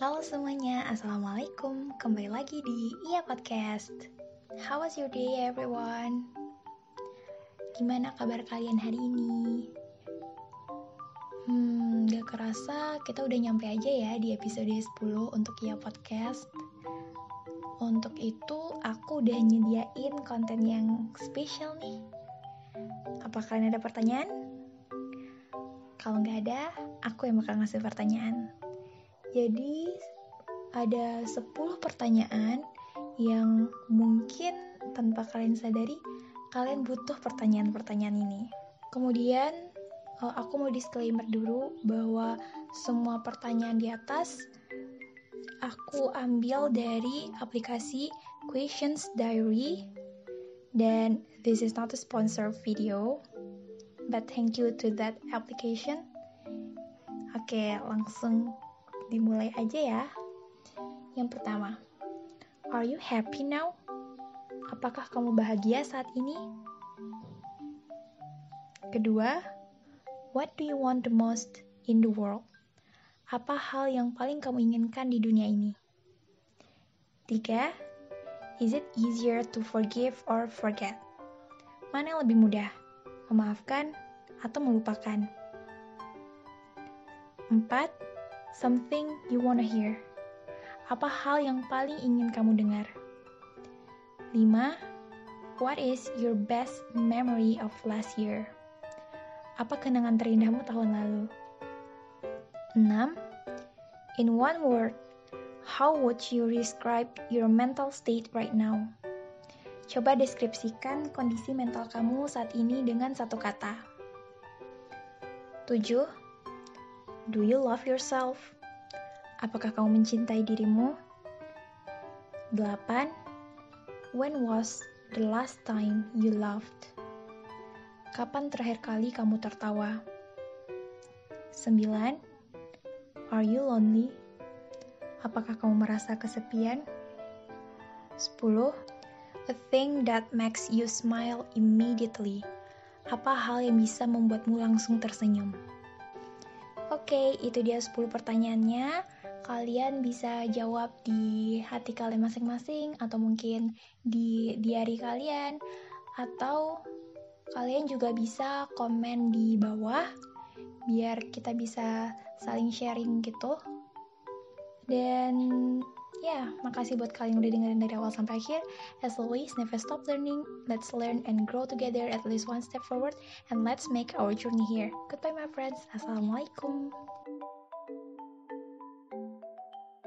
Halo semuanya, Assalamualaikum Kembali lagi di Iya Podcast How was your day everyone? Gimana kabar kalian hari ini? Hmm, gak kerasa kita udah nyampe aja ya di episode 10 untuk Iya Podcast Untuk itu aku udah nyediain konten yang spesial nih Apa kalian ada pertanyaan? Kalau nggak ada, aku yang bakal ngasih pertanyaan. Jadi ada 10 pertanyaan yang mungkin tanpa kalian sadari kalian butuh pertanyaan-pertanyaan ini. Kemudian eh, aku mau disclaimer dulu bahwa semua pertanyaan di atas aku ambil dari aplikasi Questions Diary dan this is not a sponsor video but thank you to that application. Oke, langsung dimulai aja ya. Yang pertama, are you happy now? Apakah kamu bahagia saat ini? Kedua, what do you want the most in the world? Apa hal yang paling kamu inginkan di dunia ini? Tiga, is it easier to forgive or forget? Mana yang lebih mudah, memaafkan atau melupakan? Empat, Something you wanna hear. Apa hal yang paling ingin kamu dengar? 5. What is your best memory of last year? Apa kenangan terindahmu tahun lalu? 6. In one word, how would you describe your mental state right now? Coba deskripsikan kondisi mental kamu saat ini dengan satu kata. 7 Do you love yourself? Apakah kamu mencintai dirimu? 8. When was the last time you laughed? Kapan terakhir kali kamu tertawa? 9. Are you lonely? Apakah kamu merasa kesepian? 10. A thing that makes you smile immediately. Apa hal yang bisa membuatmu langsung tersenyum? Oke, itu dia 10 pertanyaannya. Kalian bisa jawab di hati kalian masing-masing atau mungkin di diary kalian atau kalian juga bisa komen di bawah biar kita bisa saling sharing gitu. Dan ya, makasih buat kalian udah dengerin dari awal sampai akhir. As always, never stop learning. Let's learn and grow together at least one step forward and let's make our journey here. Goodbye my friends. Assalamualaikum.